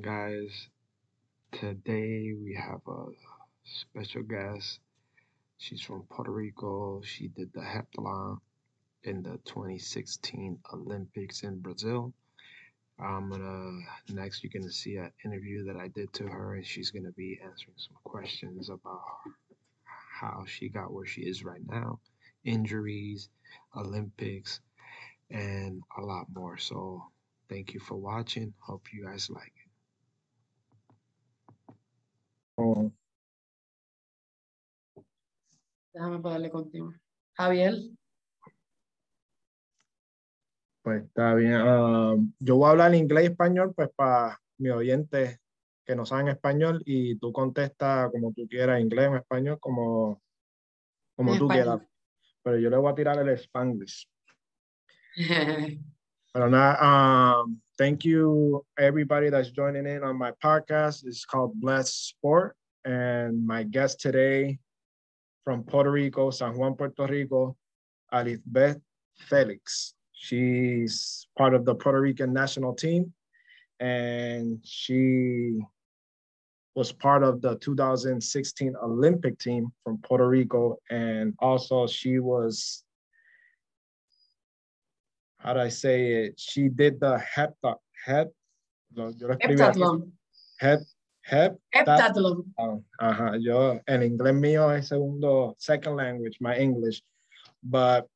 morning, guys. Today we have a special guest. She's from Puerto Rico. She did the heptathlon in the 2016 Olympics in Brazil. I'm gonna next you're gonna see an interview that I did to her, and she's gonna be answering some questions about how she got where she is right now, injuries, Olympics, and a lot more. So thank you for watching. Hope you guys like it. Oh, Déjame ponerle contigo. Javier, pues está bien. Ah, yo voy a hablar inglés y español, pues para mi oyente que no saben español y tú contestas como tú quieras, inglés o español, como, como En tú español. quieras. Pero yo le voy a tirar el spanglish. Pero nada, um, thank you everybody that's joining in on my podcast. It's called Blessed Sport. And my guest today from Puerto Rico, San Juan, Puerto Rico, Alithbeth Felix. She's part of the Puerto Rican national team. And she was part of the 2016 Olympic team from Puerto Rico. And also she was how do I say it? She did the hepta, hep, lo- yo lo Heptatlón. hep, hep, Heptatlón. Ajá, yo, en inglés mío es segundo, second language, my English. But,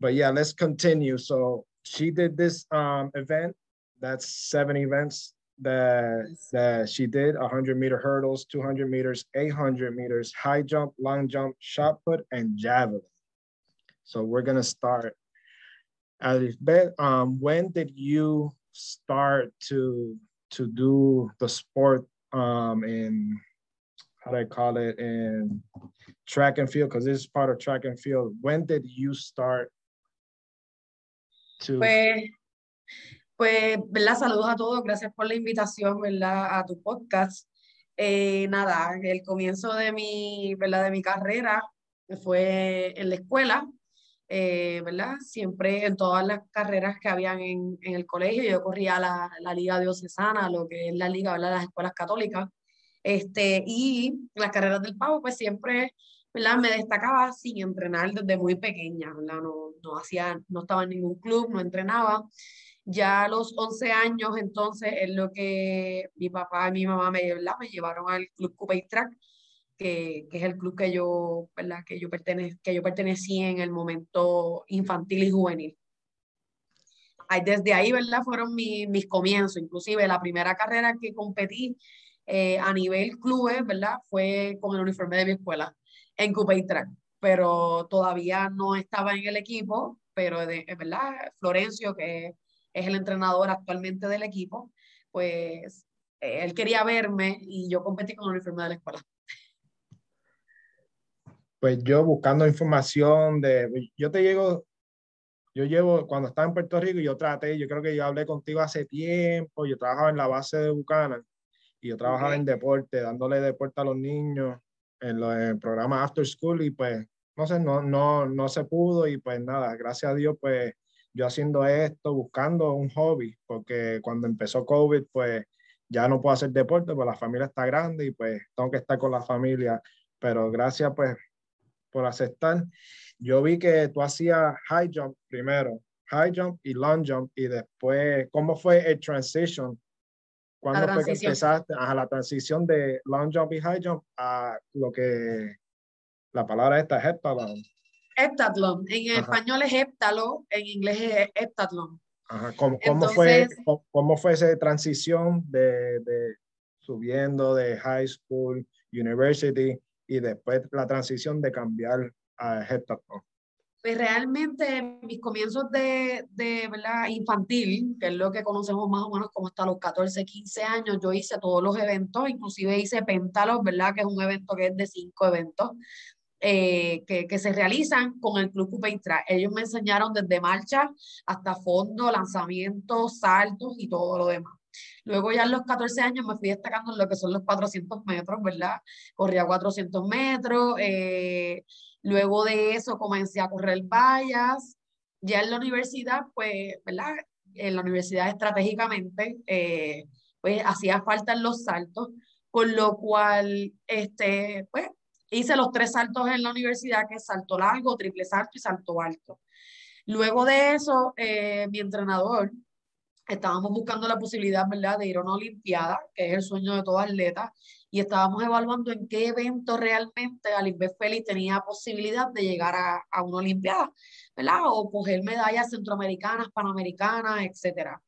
but yeah, let's continue. So she did this um, event. That's seven events that, that she did 100 meter hurdles, 200 meters, 800 meters, high jump, long jump, shot put, and javelin. So we're going to start. Alifbet, um, when did you start to to do the sport um in how do I call it in track and field because this is part of track and field. When did you start to Pues, pues, ¿verdad? Saludos a todos, gracias por la invitación, ¿verdad? A tu podcast. Eh, nada, el comienzo de mi, ¿verdad? De mi carrera fue en la escuela, eh, ¿verdad? Siempre en todas las carreras que habían en, en el colegio, yo corría la, la Liga Diocesana, lo que es la Liga, ¿verdad? Las escuelas católicas. Este, y las carreras del pavo, pues siempre, ¿verdad? Me destacaba sin entrenar desde muy pequeña, ¿verdad? No, no hacía, no estaba en ningún club, no entrenaba. Ya a los 11 años, entonces, es lo que mi papá y mi mamá me, ¿verdad? me llevaron al club Coupe Track, que, que es el club que yo, ¿verdad? Que yo, pertene, que yo pertenecí en el momento infantil y juvenil. Desde ahí, ¿verdad? Fueron mi- mis comienzos. Inclusive la primera carrera que competí eh, a nivel clubes, ¿verdad? Fue con el uniforme de mi escuela en Coupe Track. Pero todavía no estaba en el equipo, pero de, ¿verdad? Florencio, que es el entrenador actualmente del equipo, pues eh, él quería verme y yo competí con el uniforme de la escuela. Pues yo buscando información de yo te llego yo llevo cuando estaba en Puerto Rico yo traté yo creo que yo hablé contigo hace tiempo yo trabajaba en la base de Buchanan y yo trabajaba Ok. en deporte dándole deporte a los niños en los en el programa After School y pues no sé no no no se pudo y pues nada gracias a Dios pues yo haciendo esto buscando un hobby porque cuando empezó COVID pues ya no puedo hacer deporte pues la familia está grande y pues tengo que estar con la familia pero gracias pues por aceptar. Yo vi que tú hacías high jump primero, high jump y long jump, y después, ¿cómo fue el transition? ¿Cuándo fue que empezaste a la transición de long jump y high jump a lo que la palabra esta es heptathlon? Heptatlón. En Ajá. español es heptalo, en inglés es heptatlón. Ajá, ¿Cómo, cómo fue, cómo, cómo fue esa transición de, de subiendo de high school, university, y después la transición de cambiar a heptathlon? Pues realmente mis comienzos de, de ¿verdad? infantil, que es lo que conocemos más o menos como hasta los 14, 15 años, yo hice todos los eventos, inclusive hice Péntalos, ¿verdad? Que es un evento que es de cinco eventos eh, que, que se realizan con el Club Coupe Track. Ellos me enseñaron desde marcha hasta fondo, lanzamientos, saltos y todo lo demás. Luego ya a los 14 años me fui destacando en lo que son los 400 metros, ¿verdad? Corría 400 metros, eh, Luego de eso comencé a correr vallas. Ya en la universidad, pues, ¿verdad? En la universidad estratégicamente, eh, pues hacía falta en los saltos, con lo cual, este, pues, hice los tres saltos en la universidad, que es salto largo, triple salto y salto alto. Luego de eso, eh, mi entrenador, estábamos buscando la posibilidad, ¿verdad?, de ir a una Olimpiada, que es el sueño de todo atleta, y estábamos evaluando en qué evento realmente Alimbet Félix tenía posibilidad de llegar a, a, una Olimpiada, ¿verdad? O coger medallas centroamericanas, panamericanas, etcétera.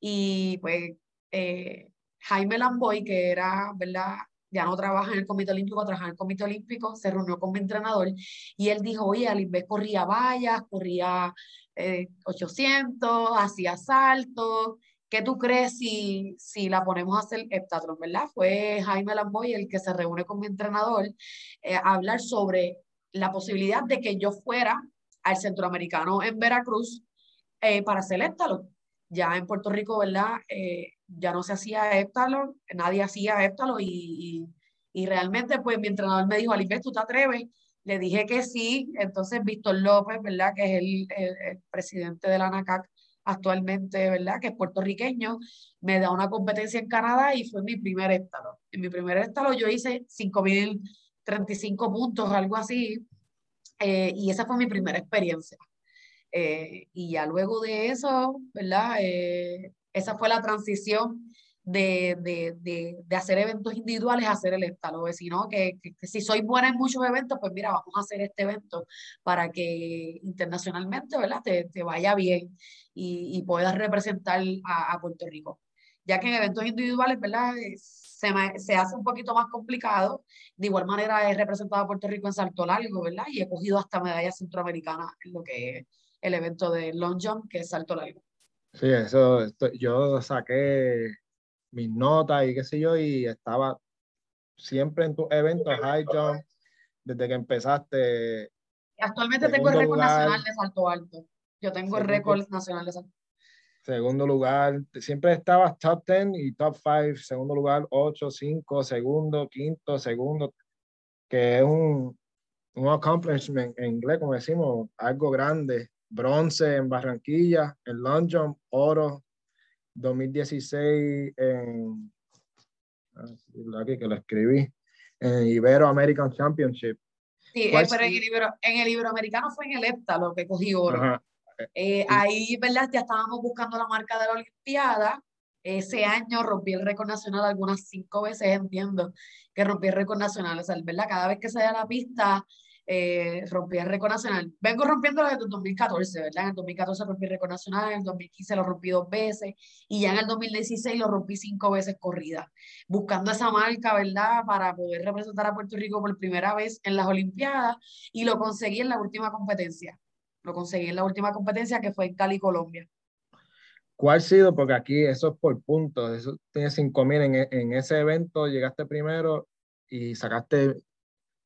Y pues eh, Jaime Lamboy, que era, ¿verdad? Ya no trabaja en el Comité Olímpico, trabaja en el Comité Olímpico, se reunió con mi entrenador y él dijo, oye, Alimbet corría vallas, corría 800, eh, hacía saltos. ¿Qué tú crees si, si la ponemos a hacer heptatlón, verdad? Fue Jaime Lamboy el que se reúne con mi entrenador eh, a hablar sobre la posibilidad de que yo fuera al centroamericano en Veracruz eh, para hacer heptatlón. Ya en Puerto Rico, ¿verdad? ya no se hacía heptatlón, nadie hacía heptatlón y, y, realmente pues mi entrenador me dijo, Alimbet, ¿tú te atreves? Le dije que sí, entonces Víctor López, ¿verdad? Que es el, el, presidente de la ANACAC actualmente, ¿verdad? Que es puertorriqueño, me da una competencia en Canadá y fue mi primer estalo. En mi primer estalo yo hice 5.035 puntos, algo así, eh, y esa fue mi primera experiencia. Eh, y ya luego de eso, ¿verdad? Eh, esa fue la transición de, de, de, de, hacer eventos individuales hacer el estalo, sino que, que, si soy buena en muchos eventos, pues mira, vamos a hacer este evento para que internacionalmente, ¿verdad? Te, te vaya bien y, y puedas representar a, a, Puerto Rico. Ya que en eventos individuales, ¿verdad? Se, me, se hace un poquito más complicado. De igual manera he representado a Puerto Rico en salto largo, ¿verdad? Y he cogido hasta medallas centroamericanas en lo que es el evento de long jump, que es salto largo. Sí, eso, esto, yo saqué mis notas y qué sé yo, y estaba siempre en tus eventos high jump, desde que empezaste. Actualmente tengo el récord nacional de salto alto. Yo tengo el récord nacional de salto Segundo lugar, siempre estabas top 10 y top 5, segundo lugar 8, 5, segundo, quinto, segundo, que es un, un accomplishment en inglés, como decimos, algo grande. Bronce en Barranquilla, en long jump, oro 2016 en, ah, aquí que lo escribí, en Ibero American Championship. Sí, eh, pero en el, Ibero, en el Iberoamericano fue en el EPTA lo que cogí oro. Eh, ahí, ¿verdad? Ya estábamos buscando la marca de la Olimpiada. Ese año rompí el récord nacional algunas cinco veces, entiendo que rompí el récord nacional. O sea, ¿verdad? Cada vez que salía a la pista, eh, rompí el récord nacional. Vengo rompiendo desde el 2014, ¿verdad? En el 2014 rompí el récord nacional, en el 2015 lo rompí dos veces y ya en el 2016 lo rompí cinco veces corrida, buscando esa marca, ¿verdad? Para poder representar a Puerto Rico por primera vez en las Olimpiadas y lo conseguí en la última competencia. Lo conseguí en la última competencia que fue en Cali, Colombia. ¿Cuál ha sido? Porque aquí eso es por puntos, eso tiene 5.000 en, en ese evento, llegaste primero y sacaste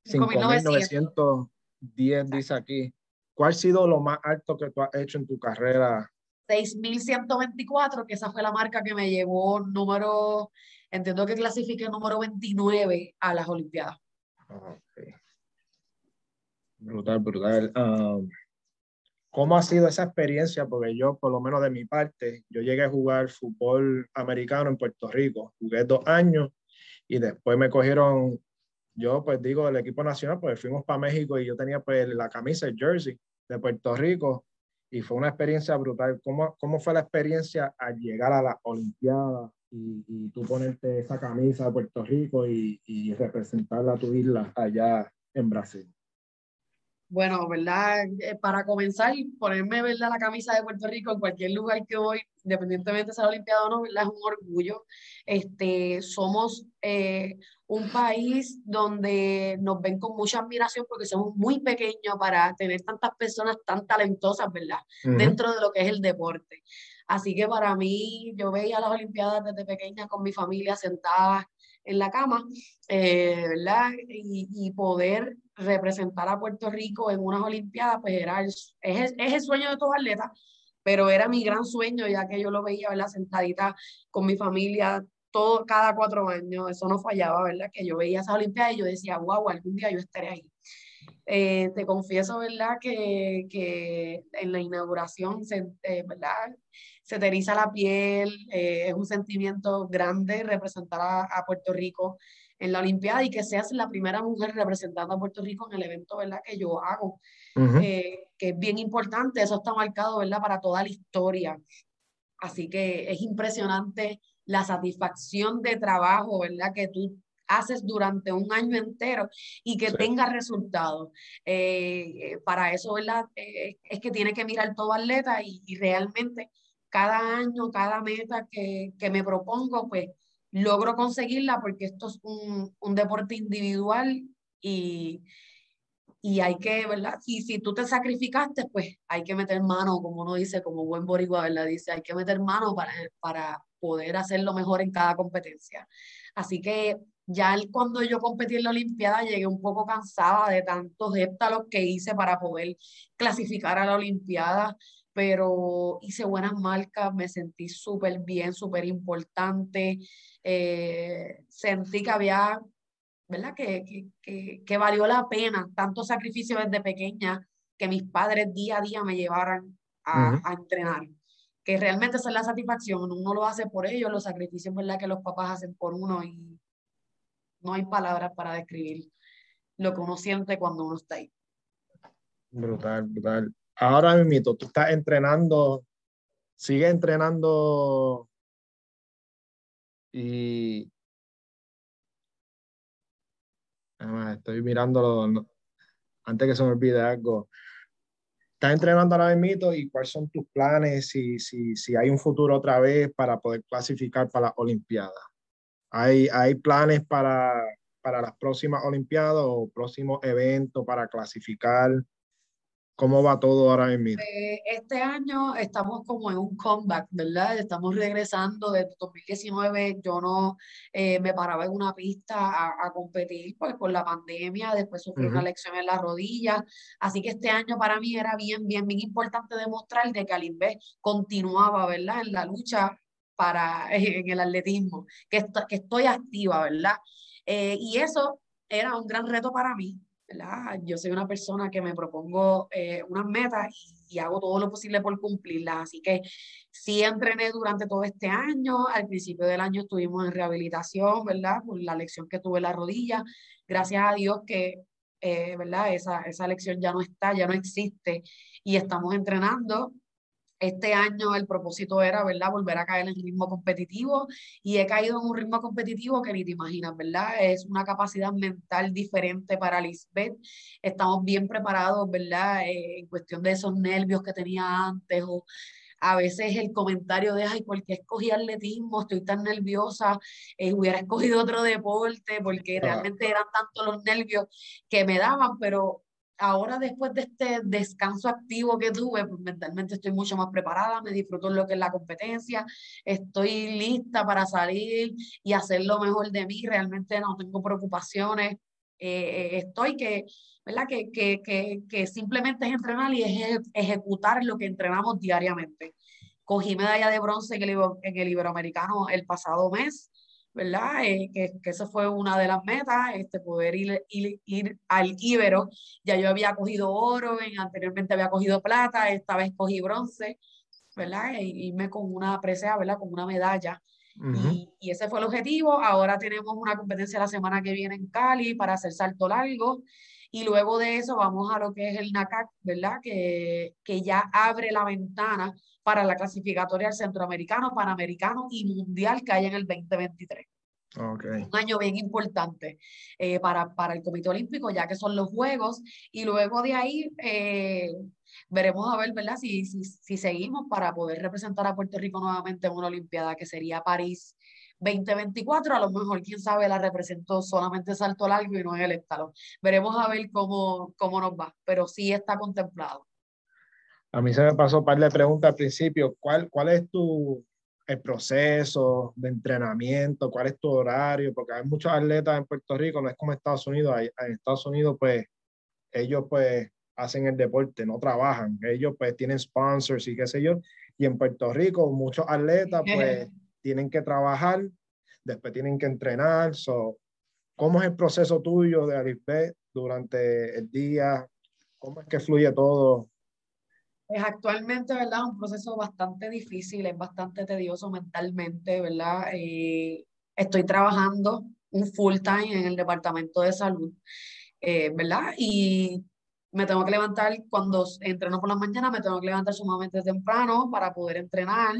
5.910 dice aquí. ¿Cuál ha sido lo más alto que tú has hecho en tu carrera? 6.124, que esa fue la marca que me llevó número, entiendo que clasifique número 29 a las Olimpiadas. Okay. Brutal, brutal. Um, ¿Cómo ha sido esa experiencia? Porque yo, por lo menos de mi parte, yo llegué a jugar fútbol americano en Puerto Rico. Jugué dos años y después me cogieron yo pues digo el equipo nacional, pues fuimos para México y yo tenía pues la camisa, el jersey de Puerto Rico y fue una experiencia brutal. ¿Cómo, cómo fue la experiencia al llegar a la Olimpiada y, y tú ponerte esa camisa de Puerto Rico y, y representar a tu isla allá en Brasil? Bueno, ¿verdad? Eh, para comenzar, ponerme, ¿verdad? La camisa de Puerto Rico en cualquier lugar que voy, independientemente de ser Olimpiada o no, ¿verdad? Es un orgullo. Este, somos eh, un país donde nos ven con mucha admiración porque somos muy pequeños para tener tantas personas tan talentosas, ¿verdad? Dentro de lo que es el deporte. Así que para mí, yo veía las Olimpiadas desde pequeña con mi familia sentada en la cama, eh, ¿verdad? Y, y, poder representar a Puerto Rico en unas Olimpiadas, pues era es, es, el sueño de todo atleta, pero era mi gran sueño, ya que yo lo veía, ¿verdad? Sentadita con mi familia, todo, cada cuatro años, eso no fallaba, ¿verdad? Que yo veía esas Olimpiadas y yo decía, wow, algún día yo estaré ahí. Eh, te confieso, ¿verdad? Que, que en la inauguración, eh, ¿verdad? se te la piel, eh, es un sentimiento grande representar a, Puerto Rico en la Olimpiada y que seas la primera mujer representando a Puerto Rico en el evento, ¿verdad? Que yo hago, eh, que es bien importante, eso está marcado, ¿verdad? Para toda la historia. Así que es impresionante la satisfacción de trabajo, ¿verdad? Que tú haces durante un año entero y que tenga resultados. Eh, para eso, ¿verdad? es que tiene que mirar todo atleta y, y realmente cada año, cada meta que, que, me propongo, pues logro conseguirla porque esto es un, un deporte individual y, y hay que, ¿verdad? Y si tú te sacrificaste, pues hay que meter mano, como uno dice, como buen boricua, ¿verdad? Dice, hay que meter mano para, para poder hacerlo mejor en cada competencia. Así que ya cuando yo competí en la Olimpiada llegué un poco cansada de tantos heptalos que hice para poder clasificar a la Olimpiada pero hice buenas marcas, me sentí súper bien, súper importante, eh, sentí que había, ¿verdad? Que, que, que, valió la pena tanto sacrificio desde pequeña que mis padres día a día me llevaran a, a entrenar. Que realmente esa es la satisfacción, uno lo hace por ellos, los sacrificios, ¿verdad? Que los papás hacen por uno y no hay palabras para describir lo que uno siente cuando uno está ahí. Brutal, brutal ahora mismo tú estás entrenando, sigue entrenando y estoy mirando antes que se me olvide algo. Estás entrenando ahora mismo y cuáles son tus planes si, si, si hay un futuro otra vez para poder clasificar para las Olimpiadas. ¿Hay, hay planes para, para las próximas Olimpiadas o próximos eventos para clasificar? ¿Cómo va todo ahora mismo? Eh, este año estamos como en un comeback, ¿verdad? Estamos regresando desde 2019. Yo no eh, me paraba en una pista a, competir pues, por la pandemia. Después sufrí una lección en la rodilla. Así que este año para mí era bien, bien, bien importante demostrar de que Alimbe continuaba, ¿verdad? En la lucha para, en el atletismo, que, que estoy activa, ¿verdad? Eh, y eso era un gran reto para mí yo soy una persona que me propongo eh, unas metas y, hago todo lo posible por cumplirlas. Así que sí entrené durante todo este año. Al principio del año estuvimos en rehabilitación, ¿verdad? Por la lección que tuve en la rodilla. Gracias a Dios que, eh, ¿verdad? Esa, esa lección ya no está, ya no existe y estamos entrenando este año el propósito era, ¿verdad?, volver a caer en ritmo competitivo y he caído en un ritmo competitivo que ni te imaginas, ¿verdad? Es una capacidad mental diferente para Lisbeth. Estamos bien preparados, ¿verdad?, eh, en cuestión de esos nervios que tenía antes o a veces el comentario de, ay, ¿por qué escogí atletismo? Estoy tan nerviosa, eh, hubiera escogido otro deporte porque realmente eran tantos los nervios que me daban, pero ahora después de este descanso activo que tuve, pues mentalmente estoy mucho más preparada, me disfruto lo que es la competencia, estoy lista para salir y hacer lo mejor de mí, realmente no tengo preocupaciones, eh, estoy que, ¿verdad? Que, que, que, que, simplemente es entrenar y es ejecutar lo que entrenamos diariamente. Cogí medalla de bronce en el, en el Iberoamericano el pasado mes, ¿verdad? Eh, que, que eso fue una de las metas, este, poder ir, ir, ir, al Ibero. Ya yo había cogido oro, en, anteriormente había cogido plata, esta vez cogí bronce, ¿verdad? E irme con una presea, ¿verdad? Con una medalla. y, y, ese fue el objetivo. Ahora tenemos una competencia la semana que viene en Cali para hacer salto largo. Y luego de eso vamos a lo que es el NACAC, ¿verdad? Que, que ya abre la ventana para la clasificatoria centroamericano, panamericano y mundial que hay en el 2023. Okay. Un año bien importante eh, para, para el Comité Olímpico, ya que son los Juegos, y luego de ahí eh, veremos a ver, ¿verdad? Si, si, si, seguimos para poder representar a Puerto Rico nuevamente en una Olimpiada que sería París 2024, a lo mejor, quién sabe, la representó solamente salto largo y no en el estalón. Veremos a ver cómo, cómo nos va, pero sí está contemplado. A mí se me pasó un par de preguntas al principio. ¿Cuál, cuál es tu el proceso de entrenamiento? ¿Cuál es tu horario? Porque hay muchos atletas en Puerto Rico, no es como Estados Unidos. En Estados Unidos, pues, ellos pues hacen el deporte, no trabajan. Ellos pues tienen sponsors y qué sé yo. Y en Puerto Rico, muchos atletas pues tienen que trabajar, después tienen que entrenar. So, ¿Cómo es el proceso tuyo de Arisbet durante el día? ¿Cómo es que fluye todo Pues actualmente, ¿verdad? Un proceso bastante difícil, es bastante tedioso mentalmente, ¿verdad? Eh, estoy trabajando un full time en el departamento de salud, eh, ¿verdad? Y me tengo que levantar cuando entreno por la mañana, me tengo que levantar sumamente temprano para poder entrenar.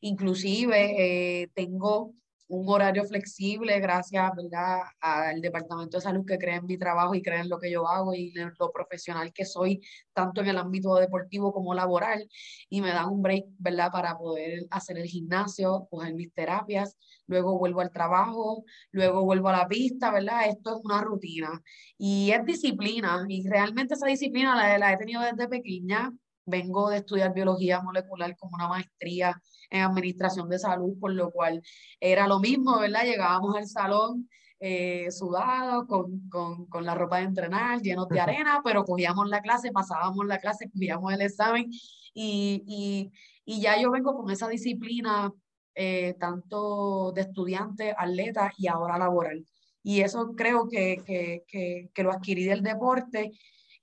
Inclusive eh, tengo un horario flexible gracias ¿verdad? al Departamento de Salud que cree en mi trabajo y cree en lo que yo hago y en lo profesional que soy, tanto en el ámbito deportivo como laboral, y me dan un break ¿verdad? para poder hacer el gimnasio, coger mis terapias, luego vuelvo al trabajo, luego vuelvo a la pista, ¿verdad? Esto es una rutina y es disciplina y realmente esa disciplina la, la he tenido desde pequeña. Vengo de estudiar biología molecular como una maestría en administración de salud, por lo cual era lo mismo, ¿verdad? Llegábamos al salón eh, sudados, con, con, con, la ropa de entrenar, llenos de arena, pero cogíamos la clase, pasábamos la clase, cogíamos el examen y, y, y ya yo vengo con esa disciplina eh, tanto de estudiante, atleta y ahora laboral. Y eso creo que, que, que, que lo adquirí del deporte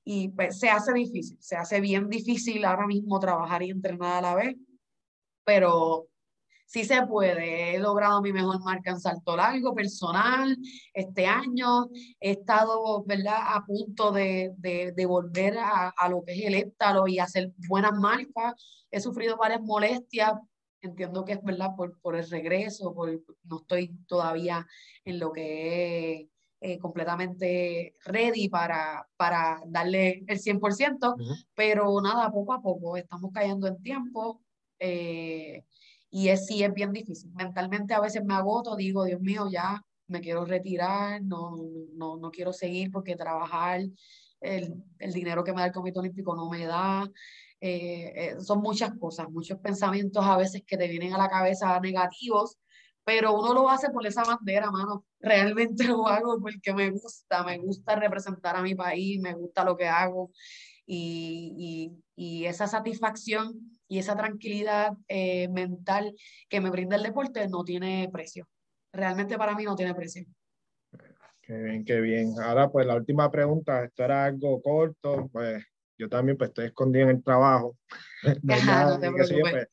y pues, se hace difícil, se hace bien difícil ahora mismo trabajar y entrenar a la vez, pero sí se puede. He logrado mi mejor marca en salto largo personal este año. He estado, ¿verdad?, a punto de, de, de volver a, a, lo que es el héptalo y hacer buenas marcas. He sufrido varias molestias. Entiendo que es verdad por, por el regreso, por, no estoy todavía en lo que es eh, completamente ready para, para darle el 100%, uh -huh. pero nada, poco a poco estamos cayendo en tiempo eh, y es, sí es bien difícil. Mentalmente a veces me agoto, digo, Dios mío, ya me quiero retirar, no, no, no quiero seguir porque trabajar, el, el dinero que me da el Comité Olímpico no me da. Eh, eh, son muchas cosas, muchos pensamientos a veces que te vienen a la cabeza negativos, pero uno lo hace por esa bandera, mano. Realmente lo hago porque me gusta, me gusta representar a mi país, me gusta lo que hago y, y, y esa satisfacción y esa tranquilidad eh, mental que me brinda el deporte no tiene precio. Realmente para mí no tiene precio. Qué bien, qué bien. Ahora pues la última pregunta, esto era algo corto, pues yo también pues estoy escondido en el trabajo. no, Ajá, no pues,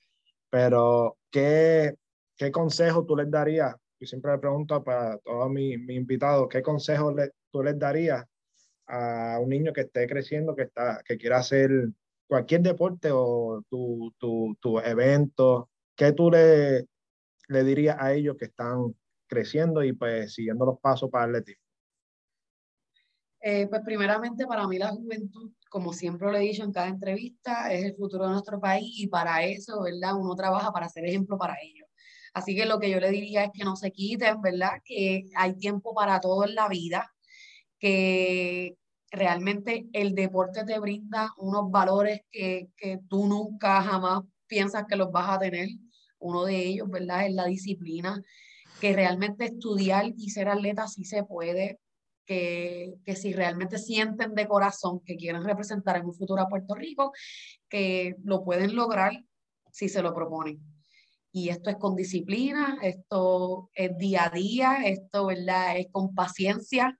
pero ¿qué, ¿qué consejo tú les darías? Yo siempre le pregunto para todos mis, mis invitados, ¿qué consejo le, tú les darías a un niño que esté creciendo, que, está, que quiera hacer cualquier deporte o tu, tu, tu evento, ¿qué tú le, le dirías a ellos que están creciendo y pues siguiendo los pasos para el atletismo? Eh, pues primeramente para mí la juventud, como siempre lo he dicho en cada entrevista, es el futuro de nuestro país y para eso, ¿verdad? Uno trabaja para ser ejemplo para ellos. Así que lo que yo le diría es que no se quiten, ¿verdad? Que hay tiempo para todo en la vida, que realmente el deporte te brinda unos valores que, que tú nunca jamás piensas que los vas a tener. Uno de ellos, ¿verdad? Es la disciplina, que realmente estudiar y ser atleta sí se puede, que, que si realmente sienten de corazón que quieren representar en un futuro a Puerto Rico, que lo pueden lograr si se lo proponen. Y esto es con disciplina, esto es día a día, esto ¿verdad? es con paciencia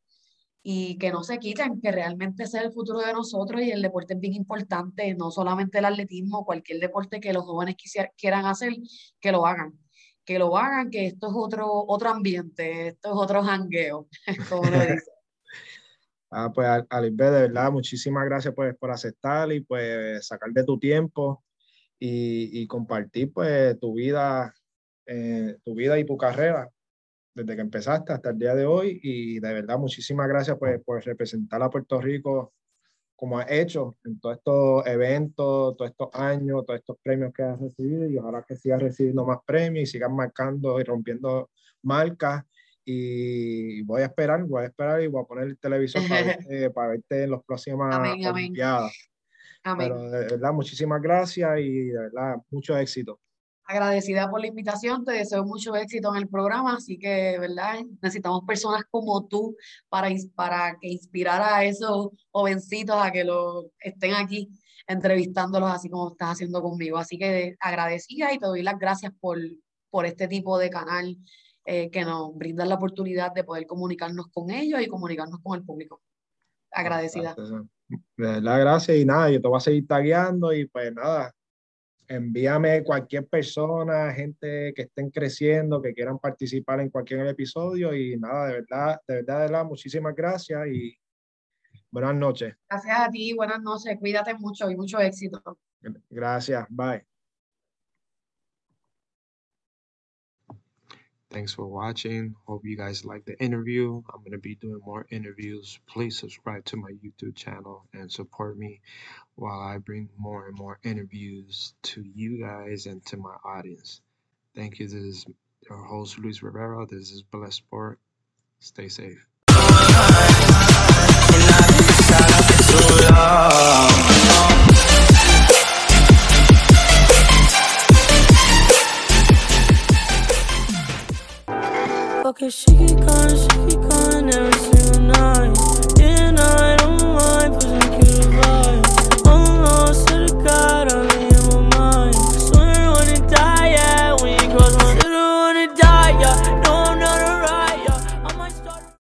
y que no se quiten, que realmente sea el futuro de nosotros y el deporte es bien importante, no solamente el atletismo, cualquier deporte que los jóvenes quisier, quieran hacer, que lo hagan, que lo hagan, que esto es otro, otro ambiente, esto es otro jangueo, como lo dice. ah, pues Alisbe, de verdad, muchísimas gracias pues, por aceptar y pues sacar de tu tiempo y, y compartir pues tu vida, eh, tu vida y tu carrera desde que empezaste hasta el día de hoy y de verdad muchísimas gracias pues, por representar a Puerto Rico como has hecho en todos estos eventos, todos estos años, todos estos premios que has recibido y ojalá que sigas recibiendo más premios y sigas marcando y rompiendo marcas y voy a esperar, voy a esperar y voy a poner el televisor para verte, para verte en las próximas amén. Amén. Pero de verdad, muchísimas gracias y de verdad, mucho éxito agradecida por la invitación, te deseo mucho éxito en el programa, así que, ¿verdad? Necesitamos personas como tú para, para que inspirar a esos jovencitos a que lo estén aquí entrevistándolos así como estás haciendo conmigo. Así que agradecida y te doy las gracias por, por este tipo de canal eh, que nos brinda la oportunidad de poder comunicarnos con ellos y comunicarnos con el público. Agradecida. De verdad, gracias. Y nada, yo te voy a seguir tagueando y pues nada, envíame cualquier persona, gente que estén creciendo, que quieran participar en cualquier episodio y nada, de verdad, de verdad, de verdad, muchísimas gracias y buenas noches. Gracias a ti, buenas noches, cuídate mucho y mucho éxito. Gracias, bye. Thanks for watching. Hope you guys like the interview. I'm going to be doing more interviews. Please subscribe to my YouTube channel and support me while I bring more and more interviews to you guys and to my audience. Thank you. This is your host, Luis Rivera. This is Blessed Sport. Stay safe. Cause she keep calling, she keep calling every single night.